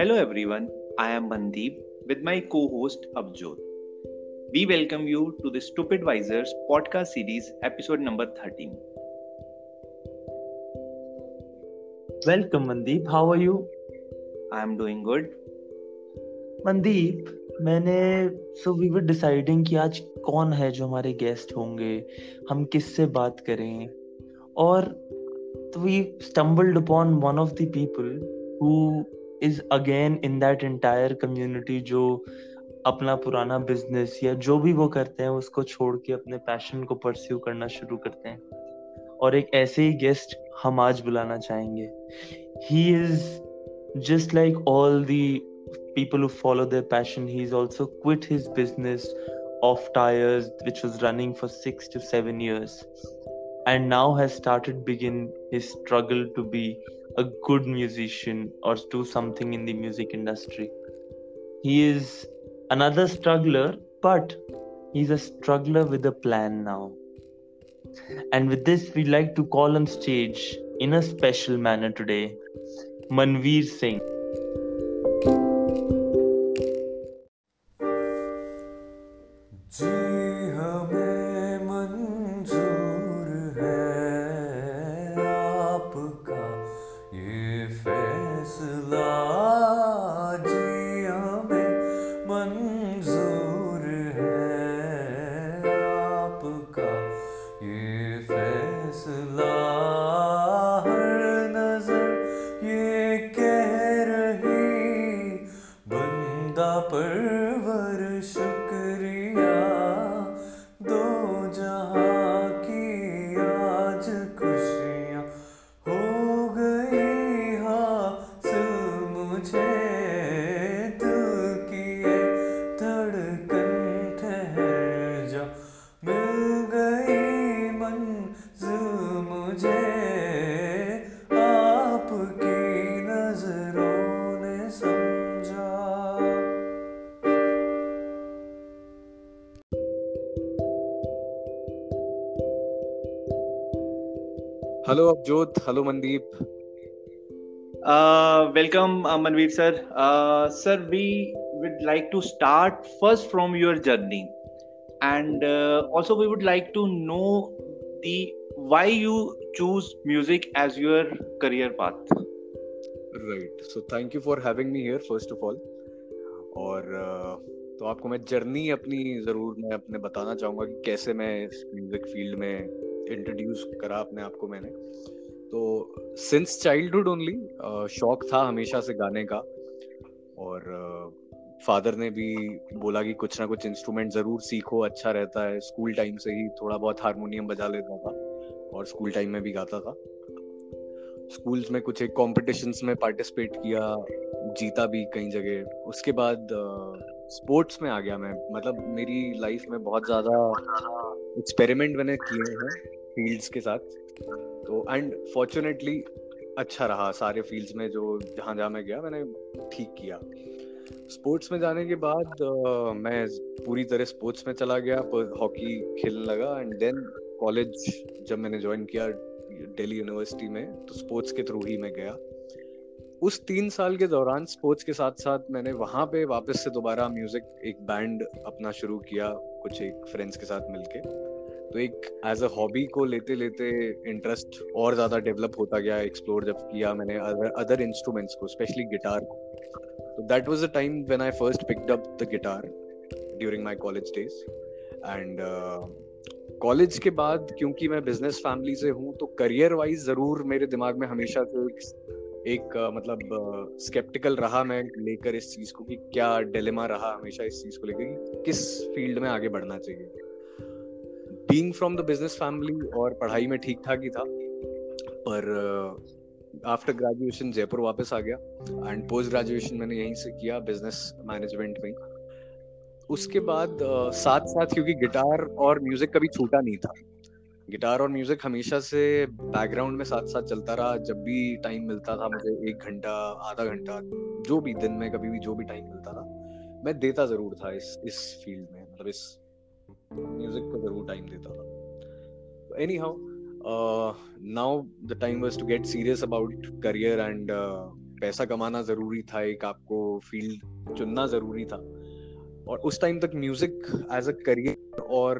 Hello everyone, I am Mandeep with my co host Abjot. We welcome you to the Stupid Visors podcast series, episode number 13. Welcome, Mandeep. How are you? I am doing good. Mandeep, मैंने so we were deciding कि आज कौन है जो हमारे guest होंगे हम किससे बात करें और तो we stumbled upon one of the people who is again in that entire community जो अपना पुराना बिज़नेस या जो भी वो करते हैं, उसको छोड़ के अपने पैशन को परस्यू करना शुरू करते हैं। और एक ऐसे ही गेस्ट हम आज बुलाना चाहेंगे। He is just like all the people who follow their passion he is also quit his business of tyres which was running for six to seven years and now has started begin his struggle to be a good musician or do something in the music industry. He is another struggler but he's a struggler with a plan now. And with this we'd like to call on stage in a special manner today manveer singh hello Abhijot hello Mandeep welcome Manveer sir sir we would like to start first from your journey and also we would like to know the why you choose music as your career path right so thank you for having me here first of all और uh, तो आपको मैं journey अपनी ज़रूर मैं अपने बताना चाहूँगा कि कैसे मैं म्यूज़िक फ़ील्ड में इंट्रोड्यूस करा अपने आप को मैंने। तो सिंस चाइल्डहुड ओनली शौक था हमेशा से गाने का। और फादर ने भी बोला कि कुछ ना कुछ इंस्ट्रूमेंट ज़रूर सीखो अच्छा रहता है। स्कूल टाइम से ही थोड़ा बहुत हारमोनियम बजा लेता था और स्कूल टाइम में भी गाता था। स्कूल्स में कुछ एक कॉम्पिटिशन्स में पार्टिसिपेट किया, जीता भी कई जगह। उसके बाद स्पोर्ट्स में आ गया मैं। मतलब मेरी लाइफ में बहुत ज़्यादा एक्सपेरिमेंट मैंने किए हैं। फील्ड्स के साथ। तो एंड फॉर्चुनेटली अच्छा रहा सारे फील्ड्स में जो जहाँ जहाँ मैं गया मैंने ठीक किया। स्पोर्ट्स में जाने के बाद uh, मैं पूरी तरह स्पोर्ट्स में चला गया हॉकी खेलने लगा एंड देन कॉलेज जब मैंने ज्वाइन किया दिल्ली यूनिवर्सिटी में तो स्पोर्ट्स के थ्रू ही मैं गया। उस तीन साल के दौरान स्पोर्ट्स के साथ साथ मैंने वहाँ पे वापस से दोबारा म्यूज़िक एक बैंड अपना शुरू किया कुछ एक फ्रेंड्स के साथ मिलके। तो एक एज अ हॉबी को लेते लेते इंटरेस्ट और ज़्यादा डेवलप होता गया एक्सप्लोर जब किया मैंने अदर इंस्ट्रूमेंट्स को स्पेशली गिटार को। तो that was the time when I first picked up the guitar during my college days and college के बाद क्योंकि मैं बिज़नेस फैमिली से हूँ तो करियर वाइज ज़रूर मेरे दिमाग में हमेशा से एक, एक uh, मतलब स्केप्टिकल uh, रहा मैं लेकर इस चीज़ को कि क्या डिलेमा रहा हमेशा इस चीज़ को लेकर कि किस फ़ील्ड में आगे बढ़ना चाहिए। Being from the business family और पढ़ाई में ठीक ठाक ही था पर आफ्टर ग्रेजुएशन जयपुर वापस आ गया एंड पोस्ट ग्रेजुएशन मैंने यहीं से किया बिज़नेस मैनेजमेंट में। उसके बाद uh, साथ साथ क्योंकि गिटार और म्यूज़िक कभी छूटा नहीं था गिटार और म्यूज़िक हमेशा से बैकग्राउंड में साथ साथ चलता रहा। जब भी टाइम मिलता था मुझे एक घंटा आधा घंटा जो भी दिन में कभी भी जो भी टाइम मिलता था मैं देता ज़रूर था इस इस फ़ील्ड में मतलब इस म्यूज़िक को ज़रूर टाइम देता था। Anyhow now the time was to get serious about career and पैसा कमाना ज़रूरी था एक आपको फ़ील्ड चुनना ज़रूरी था। और उस टाइम तक म्यूज़िक एज अ करियर और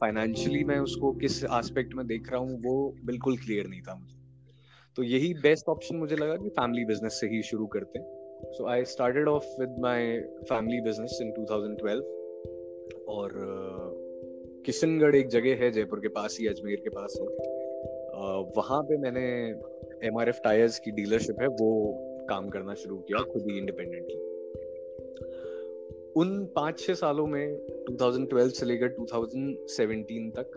फाइनेंशियली uh, मैं उसको किस एस्पेक्ट में देख रहा हूँ वो बिल्कुल क्लियर नहीं था मुझे। तो यही बेस्ट ऑप्शन मुझे लगा कि फैमिली बिज़नेस से ही शुरू करते हैं। So I started off with my family business in 2012 और uh, किशनगढ़ एक जगह है, जयपुर के पास ही, अजमेर के पास है। वहाँ पे मैंने एम आर एफ़ टायर्स की डीलरशिप है, वो काम करना शुरू किया खुद ही इंडिपेंडेंटली उन पाँच छः सालों में 2012 से लेकर 2017 तक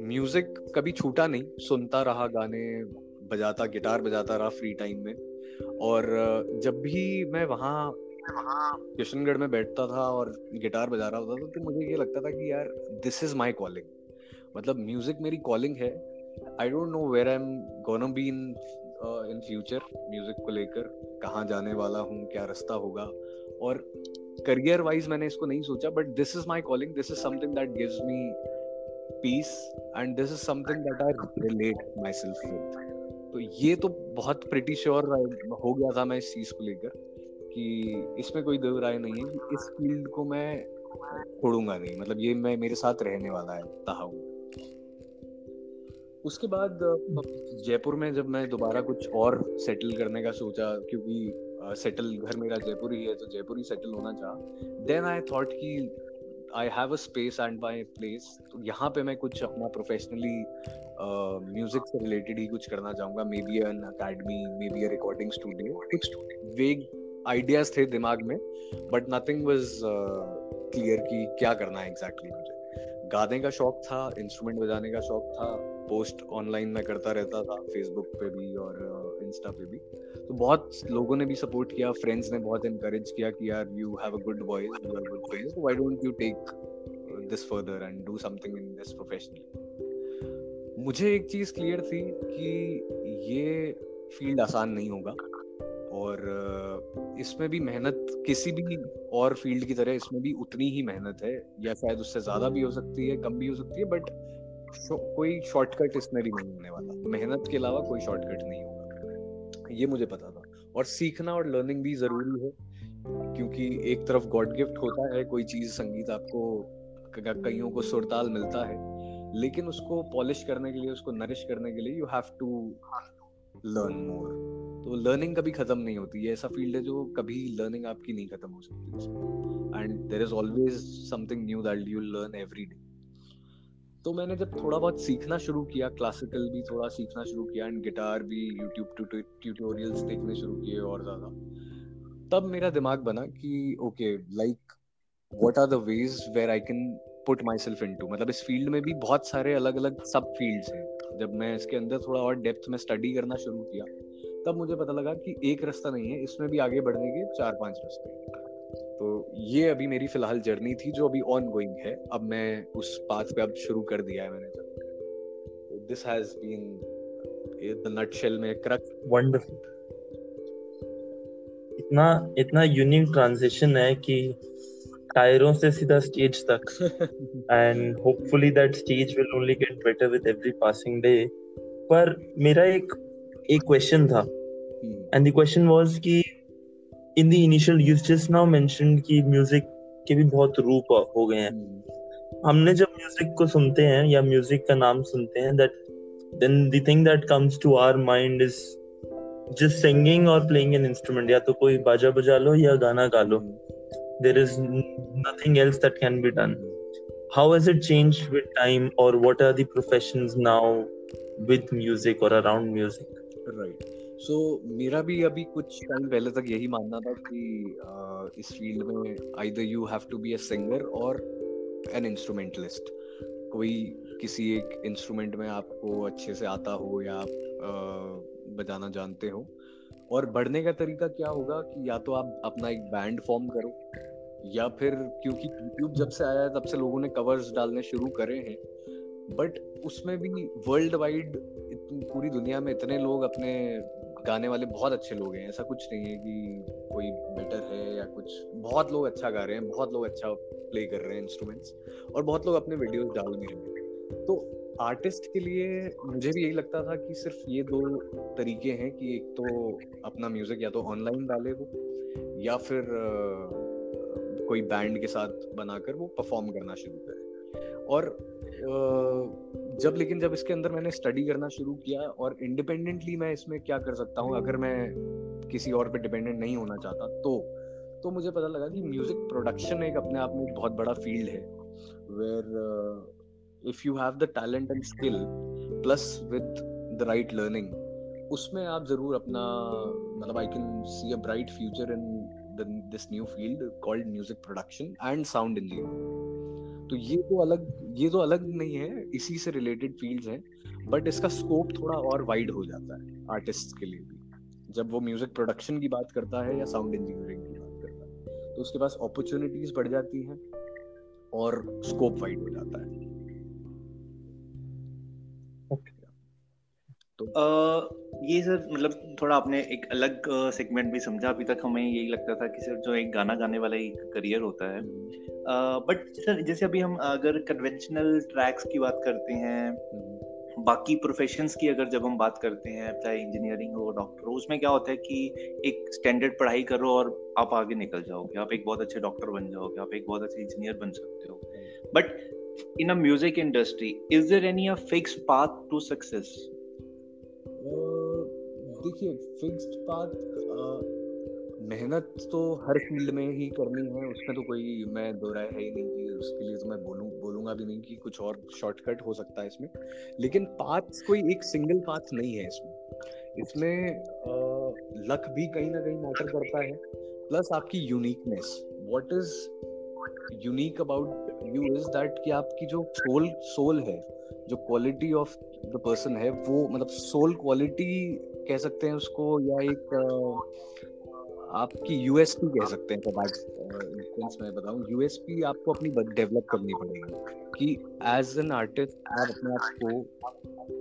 म्यूज़िक कभी छूटा नहीं, सुनता रहा गाने, बजाता, गिटार बजाता रहा फ्री टाइम में। और, जब भी मैं वहाँ किशनगढ़ में बैठता था और गिटार बजा रहा होता था तो मुझे ये लगता था कि यार दिस इज़ माई कॉलिंग मतलब म्यूज़िक मेरी कॉलिंग है। I don't know where I am gonna be in in future music को लेकर, कहाँ जाने वाला हूँ, क्या रास्ता होगा। और करियर वाइज मैंने इसको नहीं सोचा but this is my calling this is something that gives me peace and this is something that I relate myself with तो ये तो बहुत प्रिटी श्योर हो गया था मैं इस चीज़ को लेकर। कि इसमें कोई दो राय नहीं है कि इस फ़ील्ड को मैं छोड़ूँगा नहीं। मतलब ये मैं, मेरे साथ रहने वाला है ताहू उसके बाद जयपुर में जब मैं दोबारा कुछ और सेटल करने का सोचा, क्योंकि सेटल घर मेरा जयपुर ही है तो जयपुर ही सेटल होना चाह देन आई थॉट कि I have a space and my place तो यहाँ पे मैं कुछ अपना प्रोफेशनली म्यूज़िक से रिलेटेड ही कुछ करना चाहूँगा maybe an academy maybe a recording studio vague ideas थे दिमाग में बट नथिंग वाज क्लियर कि क्या करना है एग्जैक्टली exactly मुझे। गाने का शौक था इंस्ट्रूमेंट बजाने का शौक था पोस्ट ऑनलाइन में करता रहता था फेसबुक पे भी और इंस्टा पे भी। तो बहुत लोगों ने भी सपोर्ट किया फ्रेंड्स ने बहुत इनकरेज किया कि यार you have a good voice you are good friends why don't you take this further and do something in this professionally मुझे एक चीज़ क्लियर थी कि ये फ़ील्ड आसान नहीं होगा। और इसमें भी मेहनत किसी भी और फ़ील्ड की तरह इसमें भी उतनी ही मेहनत है, या शायद उससे ज़्यादा भी हो सकती है, कम भी हो सकती है बट कोई शॉर्टकट इसमें भी नहीं होने वाला। मेहनत के अलावा कोई शॉर्टकट नहीं होगा। ये मुझे पता था। और सीखना और लर्निंग भी ज़रूरी है, क्योंकि एक तरफ़ गॉड गिफ्ट होता है, कोई चीज़ संगीत आपको कईयों को सुरताल मिलता है, लेकिन उसको पॉलिश करने के लिए, उसको नरिश करने के लिए you have to learn more तो लर्निंग कभी खत्म नहीं होती है ऐसा फ़ील्ड है जो कभी लर्निंग आपकी नहीं खत्म हो सकती and there is always something new that you learn every day तो मैंने जब थोड़ा बहुत सीखना शुरू किया क्लासिकल भी थोड़ा सीखना शुरू किया एंड गिटार भी यूट्यूब ट्यूटोरियल्स देखने शुरू किए और ज़्यादा, तब मेरा दिमाग बना कि okay like what are the ways where I can put myself into मतलब इस फ़ील्ड में भी बहुत सारे अलग अलग सब फील्ड्स हैं। जब मैं इसके अंदर थोड़ा और डेप्थ में स्टडी करना शुरू किया तब मुझे पता लगा कि एक रास्ता नहीं है इसमें भी आगे बढ़ने के चार पाँच रास्ते हैं। तो ये अभी मेरी फ़िलहाल जर्नी थी जो अभी ऑन गोइंग है। अब मैं उस पाथ पे अब शुरू कर दिया है मैंने तो this has been the nutshell में क्रक। वंडरफुल इतना इतना यूनिक ट्रांजिशन है कि टायरों से सीधा स्टेज तक। And hopefully that stage will only get better with every passing day पर मेरा एक एक क्वेश्चन था। एंड द क्वेश्चन वाज कि in the initial you just now mentioned कि म्यूज़िक के भी बहुत रूप हो गए हैं। Hmm. हमने जब म्यूज़िक को सुनते हैं या म्यूज़िक का नाम सुनते हैं that then the thing that comes to our mind is just singing और प्लेइंग एन इंस्ट्रूमेंट या तो कोई बाजा बजा लो या गाना गा लो। There is nothing else that can be done how has it changed with time और what are the professions now with music और अराउंड म्यूज़िक राइट सो मेरा भी अभी कुछ टाइम पहले तक यही मानना था कि इस फ़ील्ड में either you have to be a singer और एन इंस्ट्रूमेंटलिस्ट कोई किसी एक इंस्ट्रूमेंट में आपको अच्छे से आता हो या आप बजाना जानते हो। और बढ़ने का तरीका क्या होगा कि या तो आप अपना एक बैंड फॉर्म करो, या फिर क्योंकि यूट्यूब जब से आया है, तब से लोगों ने कवर्स डालने शुरू करे हैं। बट उसमें भी वर्ल्ड वाइड पूरी दुनिया में इतने लोग अपने गाने वाले बहुत अच्छे लोग हैं। ऐसा कुछ नहीं है कि कोई बेटर है या कुछ। बहुत लोग अच्छा गा रहे हैं, बहुत लोग अच्छा प्ले कर रहे हैं इंस्ट्रूमेंट्स और बहुत लोग अपने वीडियोस डाल भी रहे हैं। तो आर्टिस्ट के लिए मुझे भी यही लगता था कि सिर्फ़ ये दो तरीके हैं कि एक तो अपना म्यूज़िक या तो ऑनलाइन डाले वो या फिर कोई बैंड के साथ बनाकर वो परफॉर्म करना शुरू करे। और जब, लेकिन जब इसके अंदर मैंने स्टडी करना शुरू किया और इंडिपेंडेंटली मैं इसमें क्या कर सकता हूँ, अगर मैं किसी और पे डिपेंडेंट नहीं होना चाहता तो तो मुझे पता लगा कि म्यूज़िक प्रोडक्शन एक अपने आप में एक बहुत बड़ा फ़ील्ड है where if you have the talent and skill plus with the right learning उसमें आप ज़रूर अपना मतलब I can see a bright future in this new field called music production and sound engineering तो ये तो अलग, ये तो अलग नहीं है, इसी से रिलेटेड फील्ड्स हैं बट इसका स्कोप थोड़ा और वाइड हो जाता है आर्टिस्ट के लिए भी। जब वो म्यूज़िक प्रोडक्शन की बात करता है या साउंड इंजीनियरिंग की बात करता है तो उसके पास अपॉर्चुनिटीज़ बढ़ जाती हैं और स्कोप वाइड हो जाता है। तो uh, ये सर मतलब थोड़ा आपने एक अलग सेगमेंट uh, भी समझा। अभी तक हमें यही लगता था कि सर जो एक गाना गाने वाला एक करियर होता है। बट uh, सर जैसे अभी हम अगर कन्वेंशनल ट्रैक्स की बात करते हैं बाकी प्रोफेशंस की अगर जब हम बात करते हैं चाहे इंजीनियरिंग हो डॉक्टर हो उसमें क्या होता है कि एक स्टैंडर्ड पढ़ाई करो और आप आगे निकल जाओगे। आप एक बहुत अच्छे डॉक्टर बन जाओगे आप एक बहुत अच्छे इंजीनियर बन सकते हो। But in a music industry is there any a fix path to success देखिए फिक्स्ड पाथ मेहनत तो हर फ़ील्ड में ही करनी है, उसमें तो कोई मैं दो राय है ही नहीं कि उसके लिए तो मैं बोलूँ, बोलूँगा भी नहीं कि कुछ और शॉर्टकट हो सकता है इसमें। लेकिन पाथ कोई एक सिंगल पाथ नहीं है इसमें। इसमें लक भी कहीं ना कहीं मैटर करता है प्लस आपकी uniqueness what is unique about you is that कि आपकी जो सोल सोल है, जो क्वालिटी ऑफ़ द पर्सन है, वो मतलब सोल क्वालिटी कह सकते हैं उसको या एक आपकी यूएसपी कह सकते हैं इंस्टेंस मैं बताऊँ। यूएसपी आपको अपनी डेवलप करनी पड़ेगी कि एज एन आर्टिस्ट आप अपने आप को,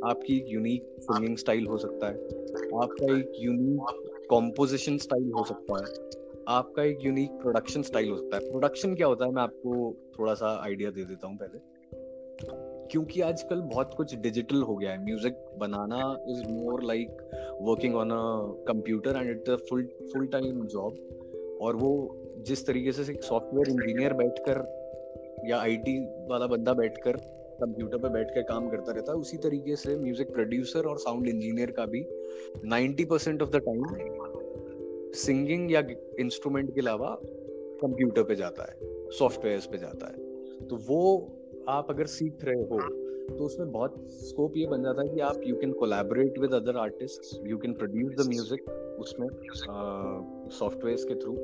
आपकी एक यूनिक सिंगिंग स्टाइल हो सकता है, आपका एक यूनिक कॉम्पोजिशन स्टाइल हो सकता है, आपका एक यूनिक प्रोडक्शन स्टाइल हो सकता है। प्रोडक्शन क्या होता है? मैं आपको थोड़ा सा आइडिया दे देता हूँ पहले। क्योंकि आजकल बहुत कुछ डिजिटल हो गया है. Music banana is more like working on a computer and it's a full full time job और वो जिस तरीके से एक सॉफ्टवेयर इंजीनियर बैठकर या आईटी वाला बंदा बैठकर कंप्यूटर पे बैठ कर काम करता रहता है, उसी तरीके से म्यूज़िक प्रोड्यूसर और साउंड इंजीनियर का भी 90 percent of the time singing या इंस्ट्रूमेंट के अलावा कंप्यूटर पे जाता है सॉफ्टवेयर पे जाता है. तो वो आप अगर सीख रहे हो तो उसमें बहुत स्कोप ये बन जाता है कि आप you can collaborate with other artist you can produce the music उसमें सॉफ्टवेयर के थ्रू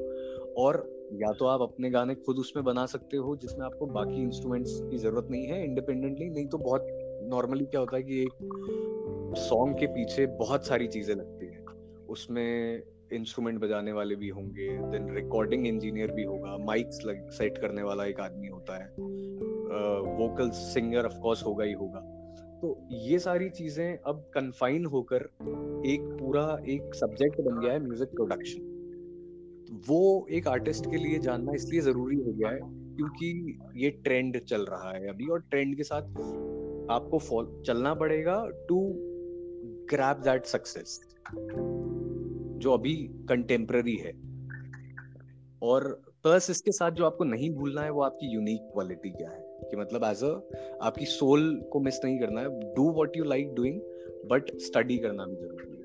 और या तो आप अपने गाने खुद उसमें बना सकते हो जिसमें आपको बाकी इंस्ट्रूमेंट्स की ज़रूरत नहीं है इंडिपेंडेंटली नहीं तो बहुत नॉर्मली क्या होता है कि एक सॉन्ग के पीछे बहुत सारी चीज़ें लगती हैं। उसमें इंस्ट्रूमेंट बजाने वाले भी होंगे देन रिकॉर्डिंग इंजीनियर भी होगा माइक्स सेट करने वाला एक आदमी होता है। वोकल सिंगर ऑफ़ कोर्स होगा ही होगा। तो ये सारी चीज़ें अब कन्फाइन होकर एक पूरा एक सब्जेक्ट बन गया है म्यूज़िक प्रोडक्शन वो एक आर्टिस्ट के लिए जानना इसलिए ज़रूरी हो गया है क्योंकि ये ट्रेंड चल रहा है अभी और ट्रेंड के साथ आपको चलना पड़ेगा टू ग्रैप दैट सक्सेस जो अभी कंटेम्प्ररी है। और प्लस इसके साथ जो आपको नहीं भूलना है वो आपकी यूनिक क्वालिटी क्या है। कि मतलब एज अ आपकी सोल को मिस नहीं करना है। Do what you like doing but study करना भी ज़रूरी है।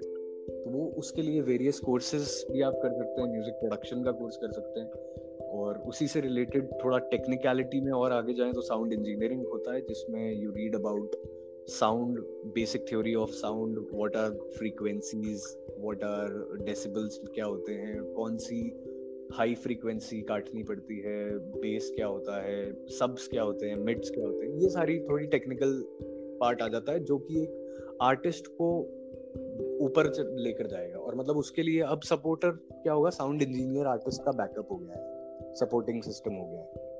तो वो उसके लिए वेरियस कोर्सेज भी आप कर सकते हैं म्यूज़िक प्रोडक्शन का कोर्स कर सकते हैं। और उसी से रिलेटेड थोड़ा टेक्निकलिटी में और आगे जाएँ तो साउंड इंजीनियरिंग होता है, जिसमें you read about sound basic theory of sound what are frequencies what are decibels क्या होते हैं, कौन सी हाई फ्रीक्वेंसी काटनी पड़ती है बेस क्या होता है सब्स क्या होते हैं मिड्स क्या होते हैं, ये सारी थोड़ी टेक्निकल पार्ट आ जाता है, जो कि एक आर्टिस्ट को ऊपर लेकर जाएगा। और मतलब उसके लिए अब सपोर्टर क्या होगा साउंड इंजीनियर आर्टिस्ट का बैकअप हो गया है सपोर्टिंग सिस्टम हो गया है।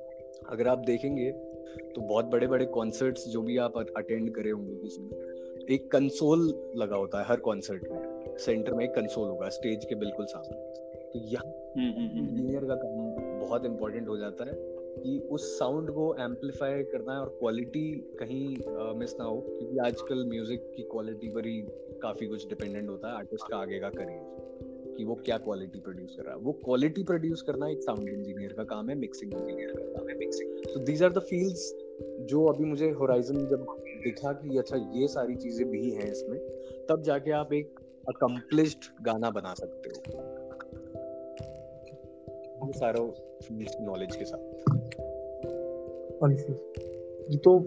अगर आप देखेंगे तो बहुत बड़े बड़े कॉन्सर्ट्स जो भी आप अटेंड करे होंगे जिसमें एक कंसोल लगा होता है हर कॉन्सर्ट में सेंटर में एक कंसोल होगा स्टेज के बिल्कुल सामने। तो यहाँ इंजीनियर हम्म, हम्म, हम्म, का काम बहुत इम्पोर्टेंट हो जाता है कि उस साउंड को एम्पलीफाई करना है और क्वालिटी कहीं मिस ना हो क्योंकि आजकल म्यूज़िक की क्वालिटी पर ही काफ़ी कुछ डिपेंडेंट होता है आर्टिस्ट का आगे का करियर कि वो क्या क्वालिटी प्रोड्यूस कर रहा है। वो क्वालिटी प्रोड्यूस करना एक साउंड इंजीनियर का काम है मिक्सिंग इंजीनियर का काम है mixing so these are the fields जो अभी मुझे होराइजन जब दिखा कि अच्छा ये सारी चीज़ें भी हैं इसमें तब जाके आप एक अकम्पलिश्ड गाना बना सकते हो। सारा नॉलेज के साथ। ये तो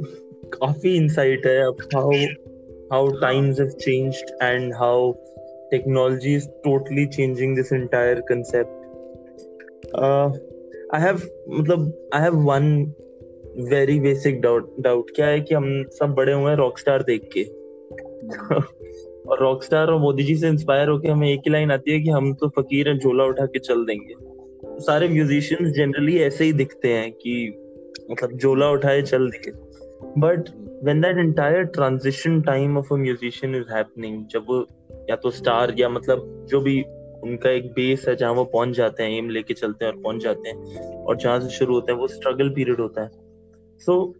काफ़ी इंसाइट है अब how how times have changed and how totally changing this entire concept. Uh, i have मतलब i have one very basic doubt doubt क्या है कि हम सब बड़े हुए हैं रॉकस्टार देख के? और रॉकस्टार और मोदी जी से इंस्पायर होके हमें एक ही लाइन आती है कि हम तो फकीर हैं झोला उठा के चल देंगे। सारे म्यूजिशियंस जनरली ऐसे ही दिखते हैं कि मतलब झोला उठाए, चल दिए। But when that entire transition time of a musician is happening, जब वो या तो स्टार या मतलब जो भी उनका एक बेस है जहाँ वो पहुँच जाते हैं एम लेके चलते हैं और पहुँच जाते हैं और जहाँ से शुरू होता है, वो स्ट्रगल पीरियड होता है। So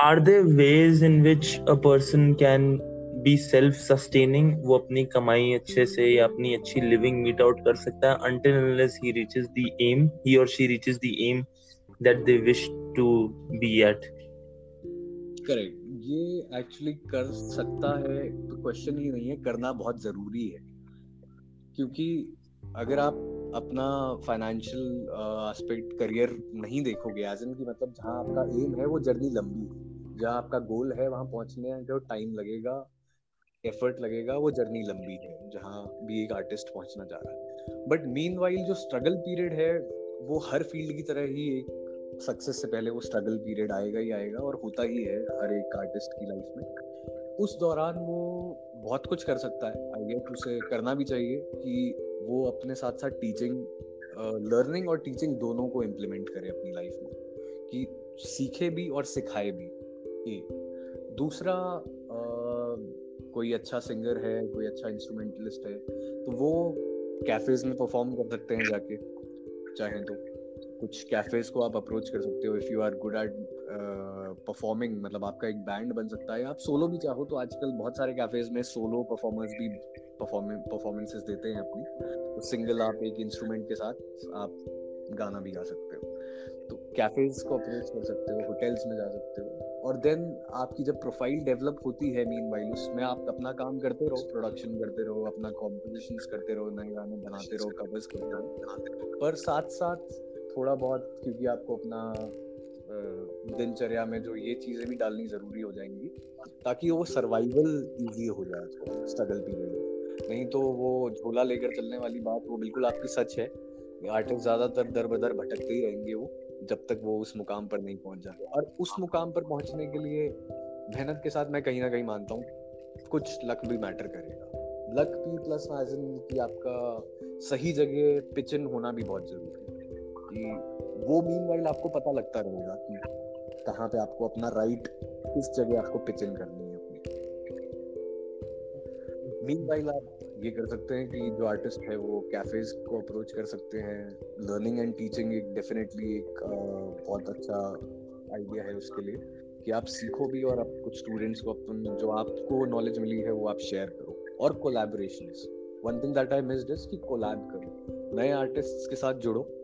are they ways in which a person can be self sustaining वो अपनी कमाई अच्छे से या अपनी अच्छी लिविंग मीट आउट कर सकता है until unless he reaches the aim, he or she reaches the aim that they wish to be at. Correct ये एक्चुअली कर सकता है तो क्वेश्चन ही नहीं है, करना बहुत ज़रूरी है। क्योंकि अगर आप अपना फाइनेंशियल एस्पेक्ट करियर नहीं देखोगे एज इन की मतलब जहाँ आपका एम है, वो जर्नी लंबी है। जहाँ आपका गोल है, वहाँ पहुँचने जो टाइम लगेगा। एफर्ट लगेगा, वो जर्नी लंबी है, जहाँ भी एक आर्टिस्ट पहुँचना चाह रहा है। बट मीन जो स्ट्रगल पीरियड है, वो हर फ़ील्ड की तरह ही एक सक्सेस से पहले वो स्ट्रगल पीरियड आएगा ही आएगा और होता ही है हर एक आर्टिस्ट की लाइफ में। उस दौरान वो बहुत कुछ कर सकता है। आई गेट उसे करना भी चाहिए कि वो अपने साथ साथ टीचिंग लर्निंग और टीचिंग दोनों को इम्प्लीमेंट करे अपनी लाइफ में। कि सीखे भी और सिखाए भी। एक दूसरा कोई अच्छा सिंगर है, कोई अच्छा इंस्ट्रूमेंटलिस्ट है तो वो कैफेज में परफॉर्म कर सकते हैं जाके, चाहे तो। कुछ कैफेज को आप अप्रोच कर सकते हो if you are good at performing मतलब आपका एक बैंड बन सकता है। आप सोलो भी चाहो तो आजकल बहुत सारे कैफेज में सोलो परफॉर्मर्स भी परफॉर्मेंसेस देते हैं अपनी। तो सिंगल आप एक इंस्ट्रूमेंट के साथ आप गाना भी गा सकते हो। तो कैफेज को अप्रोच कर सकते हो होटल्स में जा सकते हो। और देन आपकी जब प्रोफ़ाइल डेवलप होती है मीन वाइल उसमें आप अपना काम करते रहो प्रोडक्शन करते रहो, अपना कॉम्पोजिशन करते रहो, नए गाने बनाते रहो कवर्स करते रहो, पर साथ साथ थोड़ा बहुत क्योंकि आपको अपना दिनचर्या में जो ये चीज़ें भी डालनी ज़रूरी हो जाएँगी, ताकि वो सर्वाइवल इजी हो जाए स्ट्रगल पीरियड नहीं तो वो झोला लेकर चलने वाली बात वो बिल्कुल आपकी सच है। आर्टिस्ट ज़्यादातर दर बदर भटकते ही रहेंगे वो। जब तक वो उस मुकाम पर नहीं पहुँच जाते और उस मुकाम पर पहुँचने के लिए मेहनत के साथ मैं कहीं ना कहीं मानता हूँ, कुछ लक भी मैटर करेगा। लक भी प्लस एज कि आपका सही जगह पिच होना भी बहुत ज़रूरी है। कि वो मीन वाइल आपको पता लगता रहेगा कि कहाँ पे आपको अपना राइट किस जगह आपको पिच करनी है अपनी। मीन वाइल आप ये कर सकते हैं कि जो आर्टिस्ट है वो कैफेज को अप्रोच कर सकते हैं। लर्निंग एंड टीचिंग एक डेफिनेटली एक बहुत अच्छा आइडिया है उसके लिए कि आप सीखो भी और आप कुछ स्टूडेंट्स को अपन, जो आपको नॉलेज मिली है वो आप शेयर करो और collaboration one thing that I missed is कि कोलैब करो। नए आर्टिस्ट के साथ जुड़ो।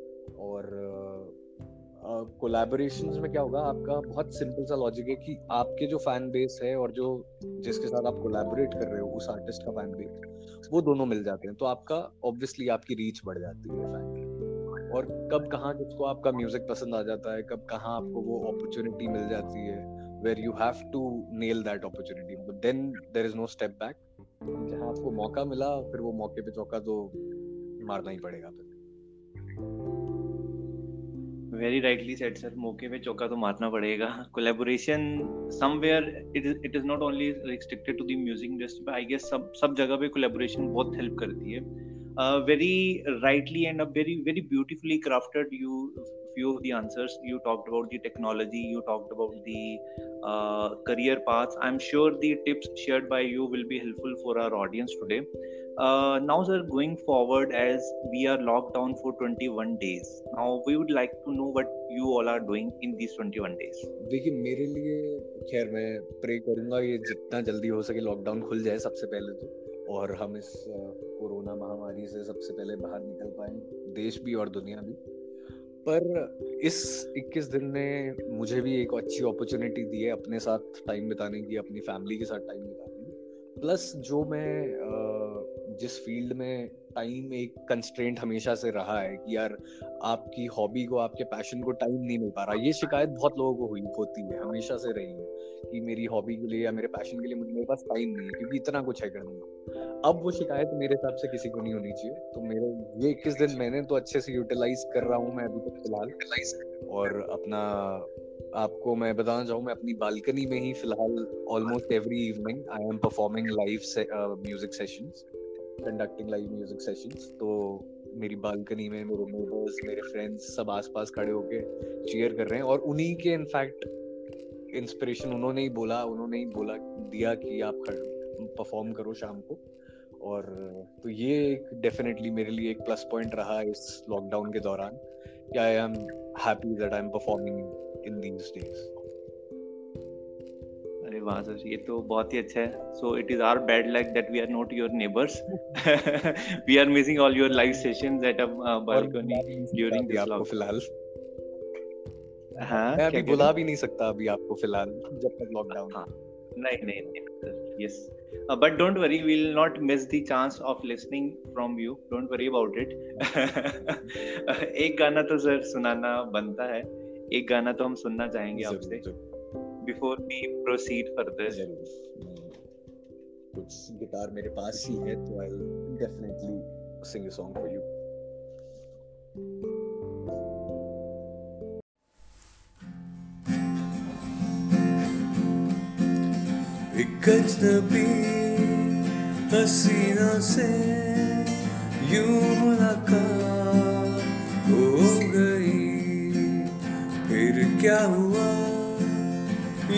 कोलैबोरेशंस में क्या होगा? आपका बहुत सिंपल सा लॉजिक है कि आपके जो फ़ैन बेस है और जो जिसके साथ आप कोलैबोरेट कर रहे हो, उस आर्टिस्ट का फ़ैन बेस वो दोनों मिल जाते हैं। तो आपका ऑब्वियसली आपकी रीच बढ़ जाती है फ़ैन और कब कहाँ किसको आपका म्यूज़िक पसंद आ जाता है, कब कहाँ आपको वो अपॉर्चुनिटी मिल जाती है where you have to nail that opportunity but then there is no step back जहाँ आपको मौका मिला, फिर वो मौके पे चौका तो मारना ही पड़ेगा फिर। वेरी राइटली सेड सर मौके पे चौका तो मारना पड़ेगा। Collaboration somewhere it is it is not only restricted to the music industry I guess सब सब जगह पे कोलेबोरेशन बहुत हेल्प करती है। uh, very rightly and a very very beautifully crafted you few of the answers you talked about the technology you talked about the uh, career paths i'm sure the tips shared by you will be helpful for our audience today uh, now sir going forward as we are locked down for 21 days now we would like to know what you all are doing in these 21 days देखिए मेरे लिए खैर मैं pray करूंगा ये जितना जल्दी हो सके लॉकडाउन खुल जाए सबसे पहले तो और हम इस कोरोना महामारी से सबसे पहले बाहर निकल पाए, देश भी और दुनिया भी। पर इस 21 दिन ने मुझे भी एक अच्छी अपॉर्चुनिटी दी है अपने साथ टाइम बिताने की, अपनी फैमिली के साथ टाइम बिताने की। प्लस जो मैं जिस फ़ील्ड में टाइम एक कंस्ट्रेंट हमेशा से रहा है कि यार, आपकी हॉबी को, आपके पैशन को टाइम नहीं मिल पा रहा, ये शिकायत बहुत लोगों को हुई, होती है, हमेशा से रही है कि मेरी हॉबी के लिए या मेरे पैशन के लिए मुझे, मेरे पास टाइम नहीं है, क्योंकि इतना कुछ है करने अब वो शिकायत मेरे हिसाब से किसी को नहीं होनी चाहिए तो मेरे, ये इक्कीस दिन मैंने तो अच्छे से यूटिलाइज कर रहा हूँ मैं अभी तक फ़िलहाल। और अपना, आपको मैं बताना चाहूँ, मैं अपनी बालकनी में ही फ़िलहाल almost every evening I am performing live music sessions conducting live music sessions तो मेरी बालकनी में मेरे नेबर्स मेरे फ्रेंड्स सब आसपास खड़े होके चीयर कर रहे हैं। और उन्हीं के इनफैक्ट इंस्पिरेशन उन्होंने ही बोला, उन्होंने ही बोला, दिया कि आप परफॉर्म करो शाम को। और तो ये एक डेफिनेटली मेरे लिए एक प्लस पॉइंट रहा इस लॉकडाउन के दौरान कि I am happy that I am performing in these days अरे वाह सर ये तो बहुत ही अच्छा है। So it is our bad luck that we are not your neighbours we are missing all your live sessions at a balcony during this lockdown फ़िलहाल। हाँ मैं अभी बुला भी नहीं सकता अभी आपको फ़िलहाल जब तक लॉकडाउन हाँ। नहीं नहीं नहीं yes but don't worry will not miss the chance of listening from you don't worry about it एक गाना तो सर सुनाना बनता है। एक गाना तो हम सुनना चाहेंगे आपसे। बिफोर वी प्रोसीड फर्दर कुछ गिटार मेरे पास ही है तो I definitely sing a song for you एक अजनबी हसीना से यूँ मुलाकात हो गई फिर क्या हुआ?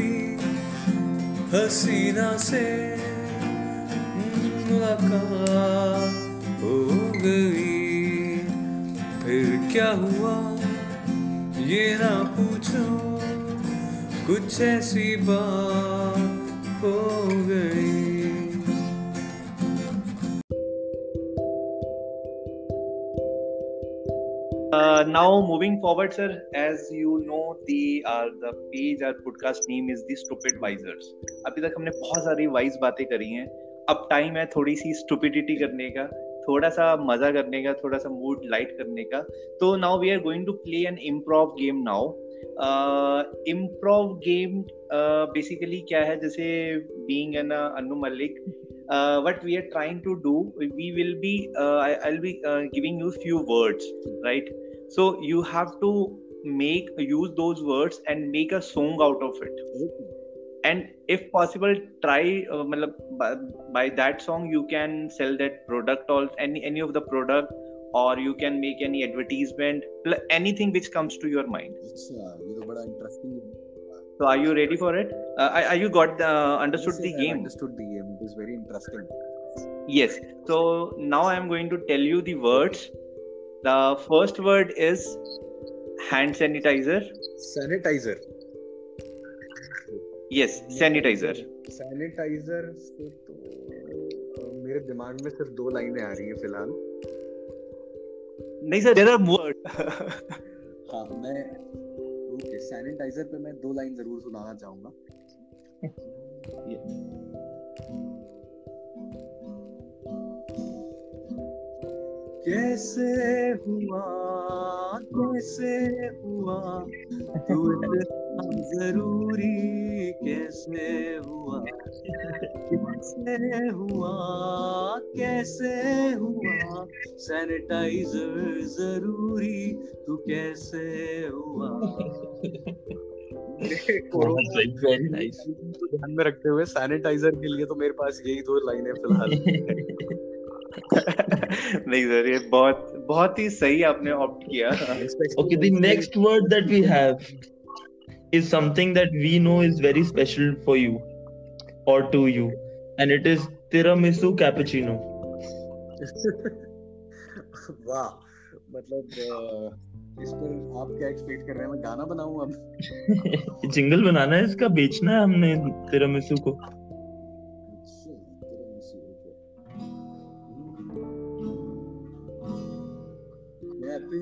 कजबी हसीना से मुलाकात हो गई। फिर क्या हुआ? ये ना पूछो, कुछ ऐसी बात हो गई। Uh, now moving forward sir as you know the uh, the page our podcast name is the stupid wisers अभी तक हमने बहुत सारी वाइज बातें करी हैं अब टाइम है थोड़ी सी स्टुपिडिटी करने का थोड़ा सा मज़ा करने का थोड़ा सा मूड लाइट करने का तो now we are going to play an improv game now improv game basically क्या है जैसे being an Anu Malik uh, what we are trying to do we will be uh, I, i'll be uh, giving you few words right so you have to make use those words and make a song out of it. And if possible try uh, by, by that song you can sell that product or any any of the product or you can make any advertisement anything which comes to your mind. So are you ready for it? Uh, are, you got the, uh, understood yes, the game? understood the game. It is very interesting. Yes. So now i am going to tell you the words the first word is hand sanitizer. Sanitizer. Yes sanitizer sanitizer से तो मेरे दिमाग में सिर्फ़ दो लाइनें आ रही हैं फ़िलहाल। नहीं सर देयर आर मोर हाँ मैं ओके सैनिटाइजर पे मैं दो लाइन ज़रूर सुनाना चाहूँगा। कैसे हुआ कैसे हुआ? तू ज़रूरी कैसे हुआ? कैसे हुआ कैसे हुआ? सैनिटाइजर ज़रूरी तू कैसे हुआ? ध्यान में रखते हुए सैनिटाइजर के लिए तो मेरे पास यही दो लाइनें फ़िलहाल। नहीं सर ये बहुत बहुत ही सही आपने ऑप्ट किया। Okay the next word that we have is something that we know is very special for you or to you and it is tiramisu cappuccino. वाह मतलब इस पर आप क्या एक्सपेक्ट कर रहे हैं? मैं गाना बनाऊँ अब? जिंगल बनाना है इसका बेचना है हमने तिरामिसू को।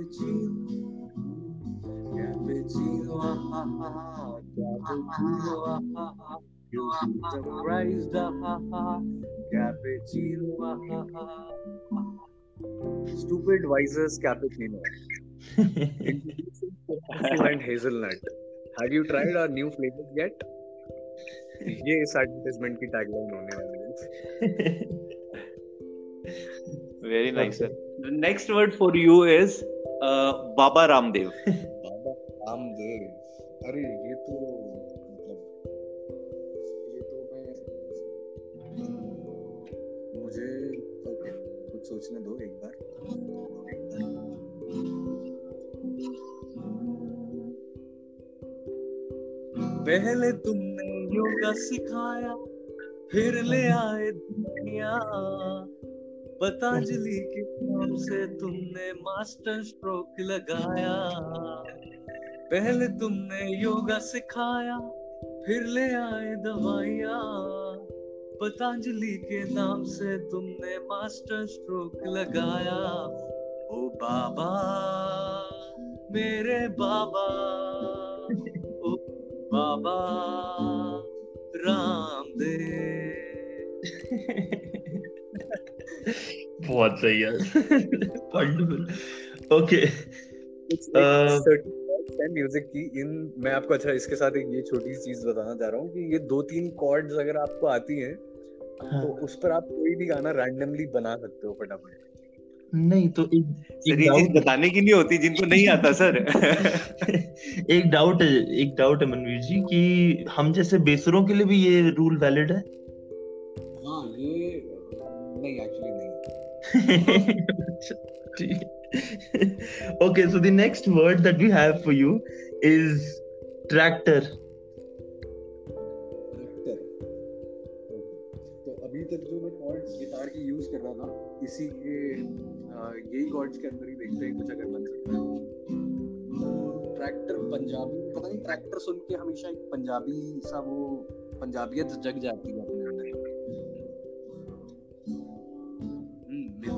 cappuccino, cappuccino, ah, ah, ah, cappuccino, ah, ah, ah. You surprised, ah, ah, ah, cappuccino, ah, ah, ah. Stupid Wiser's cappuccino. and hazelnut. Have you tried our new flavors yet? ये इस advertisement की tagline होने वाली है very nice sir the next word for you is Baba Ramdev. Baba Ramdev. अरे, ये तो मतलब ये तो मैं मुझे ओके कुछ सोचने दो एक बार. पहले तुमने योगा सिखाया, फिर ले आए दुनिया. पतंजलि के नाम से तुमने मास्टर स्ट्रोक लगाया। पहले तुमने योगा सिखाया, फिर ले आए दवाइया। पतंजलि के नाम से तुमने मास्टर स्ट्रोक लगाया। ओ बाबा, मेरे बाबा, ओ बाबा, रामदेव। बहुत सही है। वंडरफुल ओके म्यूज़िक की। इन मैं आपको अच्छा इसके साथ एक ये छोटी सी चीज़ बताना चाह रहा हूँ कि ये दो तीन कॉर्ड्स अगर आपको आती हैं हाँ. तो उस पर आप कोई भी गाना रैंडमली बना सकते हो फटाफट। नहीं तो एक, एक डाउट बताने की नहीं होती जिनको नहीं आता सर एक डाउट है एक डाउट है मनवीर जी कि हम जैसे बेसरों के लिए भी ये रूल वैलिड है? हाँ ये नहीं okay, so the next word that we have for you is tractor. तो अभी तक जो मैं कॉर्ड्स गिटार की यूज़ कर रहा था इसी के यही कॉर्ड्स के अंदर ही देखते हैं कुछ अगर बन सकता है। ट्रैक्टर पंजाबी पता नहीं ट्रैक्टर सुन के हमेशा एक पंजाबी सा वो पंजाबियत जग जाती है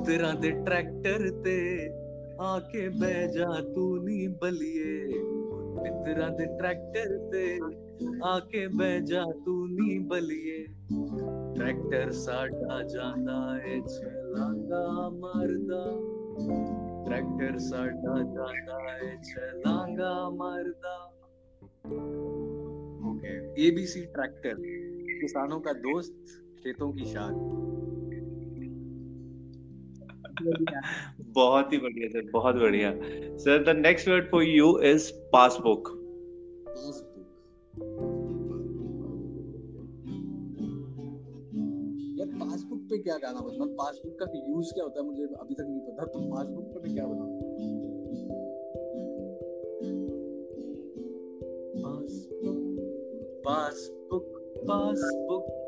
अंदर ਮਿੱਤਰਾਂ ਦੇ ਟਰੈਕਟਰ ਤੇ ਆ ਕੇ ਬਹਿ ਜਾ ਤੂੰ ਨੀ ਬਲੀਏ ਮਿੱਤਰਾਂ ਦੇ ਟਰੈਕਟਰ ਤੇ ਆ ਕੇ ਬਹਿ ਜਾ ਤੂੰ ਨੀ ਬਲੀਏ ਟਰੈਕਟਰ ਸਾਡਾ ਜਾਂਦਾ ਏ ਛਲਾਂਗਾ ਮਾਰਦਾ ट्रैक्टर साडा जाता है छलांगा मारदा ओके एबीसी ट्रैक्टर किसानों का दोस्त खेतों की शान बहुत ही बढ़िया सर बहुत बढ़िया। Sir the next word for you is passbook passbook पे क्या गाना मतलब पासबुक का यूज़ क्या होता है? मुझे अभी तक नहीं पता। तो पासबुक पे मैं क्या बनाऊँ पासबुक पासबुक कहाँ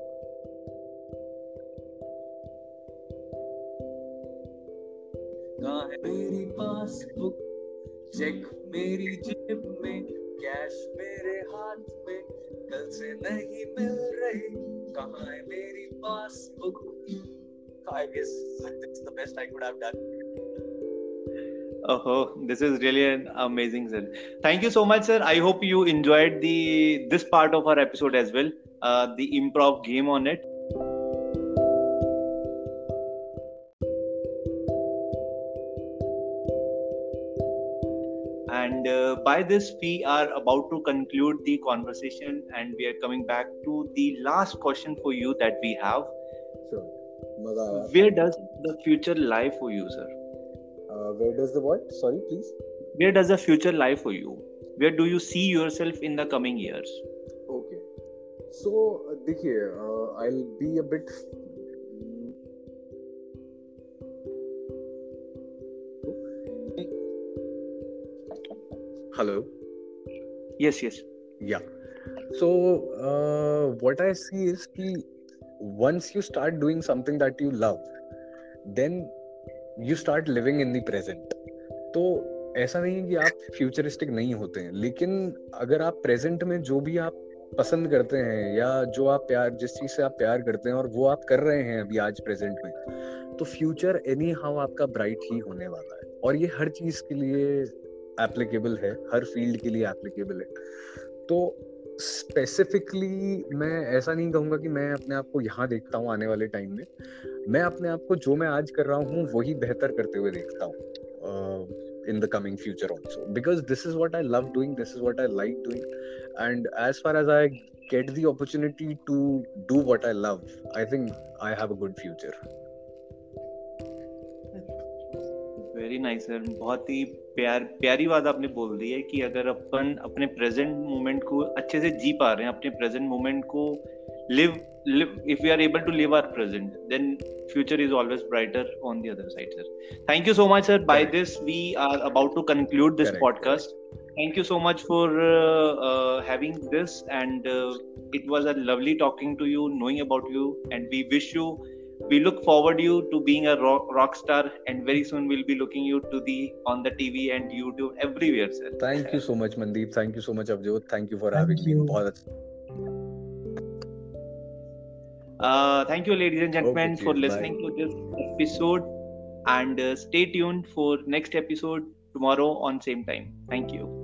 पासबुक चेक मेरी जेब में कैश मेरे हाथ में कल से नहीं मिल रही कहाँ है मेरी passbook I guess that's the best I could have done. Oh, this is really an amazing, sir. Thank you so much, sir. I hope you enjoyed the this part of our episode as well. Uh, the improv game on it. by this, we are about to conclude the conversation, and we are coming back to the last question for you that we have. Sure. Where does the future lie for you, sir? Uh, where does the what? Sorry, please. Where does the future lie for you? Where do you see yourself in the coming years? Okay. So, uh, देखिए, uh, I'll be a bit. Hello. Yes, yes. Yeah. So, uh, what I see is कि once you start doing something that you love, then you start living in the present तो ऐसा नहीं है कि आप futuristic नहीं होते हैं लेकिन अगर आप प्रेजेंट में जो भी आप पसंद करते हैं या जो आप प्यार जिस चीज़ से आप प्यार करते हैं और वो आप कर रहे हैं अभी आज प्रेजेंट में तो फ्यूचर एनी हाउ आपका ब्राइट ही होने वाला है और ये हर चीज़ के लिए एप्लीकेबल है, हर फ़ील्ड के लिए एप्लीकेबल है। तो स्पेसिफिकली मैं ऐसा नहीं कहूँगा कि मैं अपने आप को यहाँ देखता हूँ आने वाले टाइम में। मैं अपने आप को जो मैं आज कर रहा हूँ, वही बेहतर करते हुए देखता हूँ in the coming future also because this is what I love doing this is what I like doing and as far as I get the opportunity to do what I love I think I have a good future very nice sir बहुत ही प्यार प्यारी बात आपने बोल दी है कि अगर अपन अपने प्रेजेंट मोमेंट को अच्छे से जी पा रहे हैं अपने प्रेजेंट मोमेंट को live live if you are able to live our present then future is always brighter on the other side sir thank you so much sir by this we are about to conclude this podcast thank you so much for having this and it was a lovely talking to you knowing about you and we wish you we look forward you to being a rock, rock star and very soon we'll be looking you to the on the tv and youtube everywhere sir thank you so much mandeep thank you so much avjot thank you for thank having you. me Uh, thank you, ladies and gentlemen, okay, for listening bye. to this episode. And uh, stay tuned for next episode tomorrow on same time. Thank you.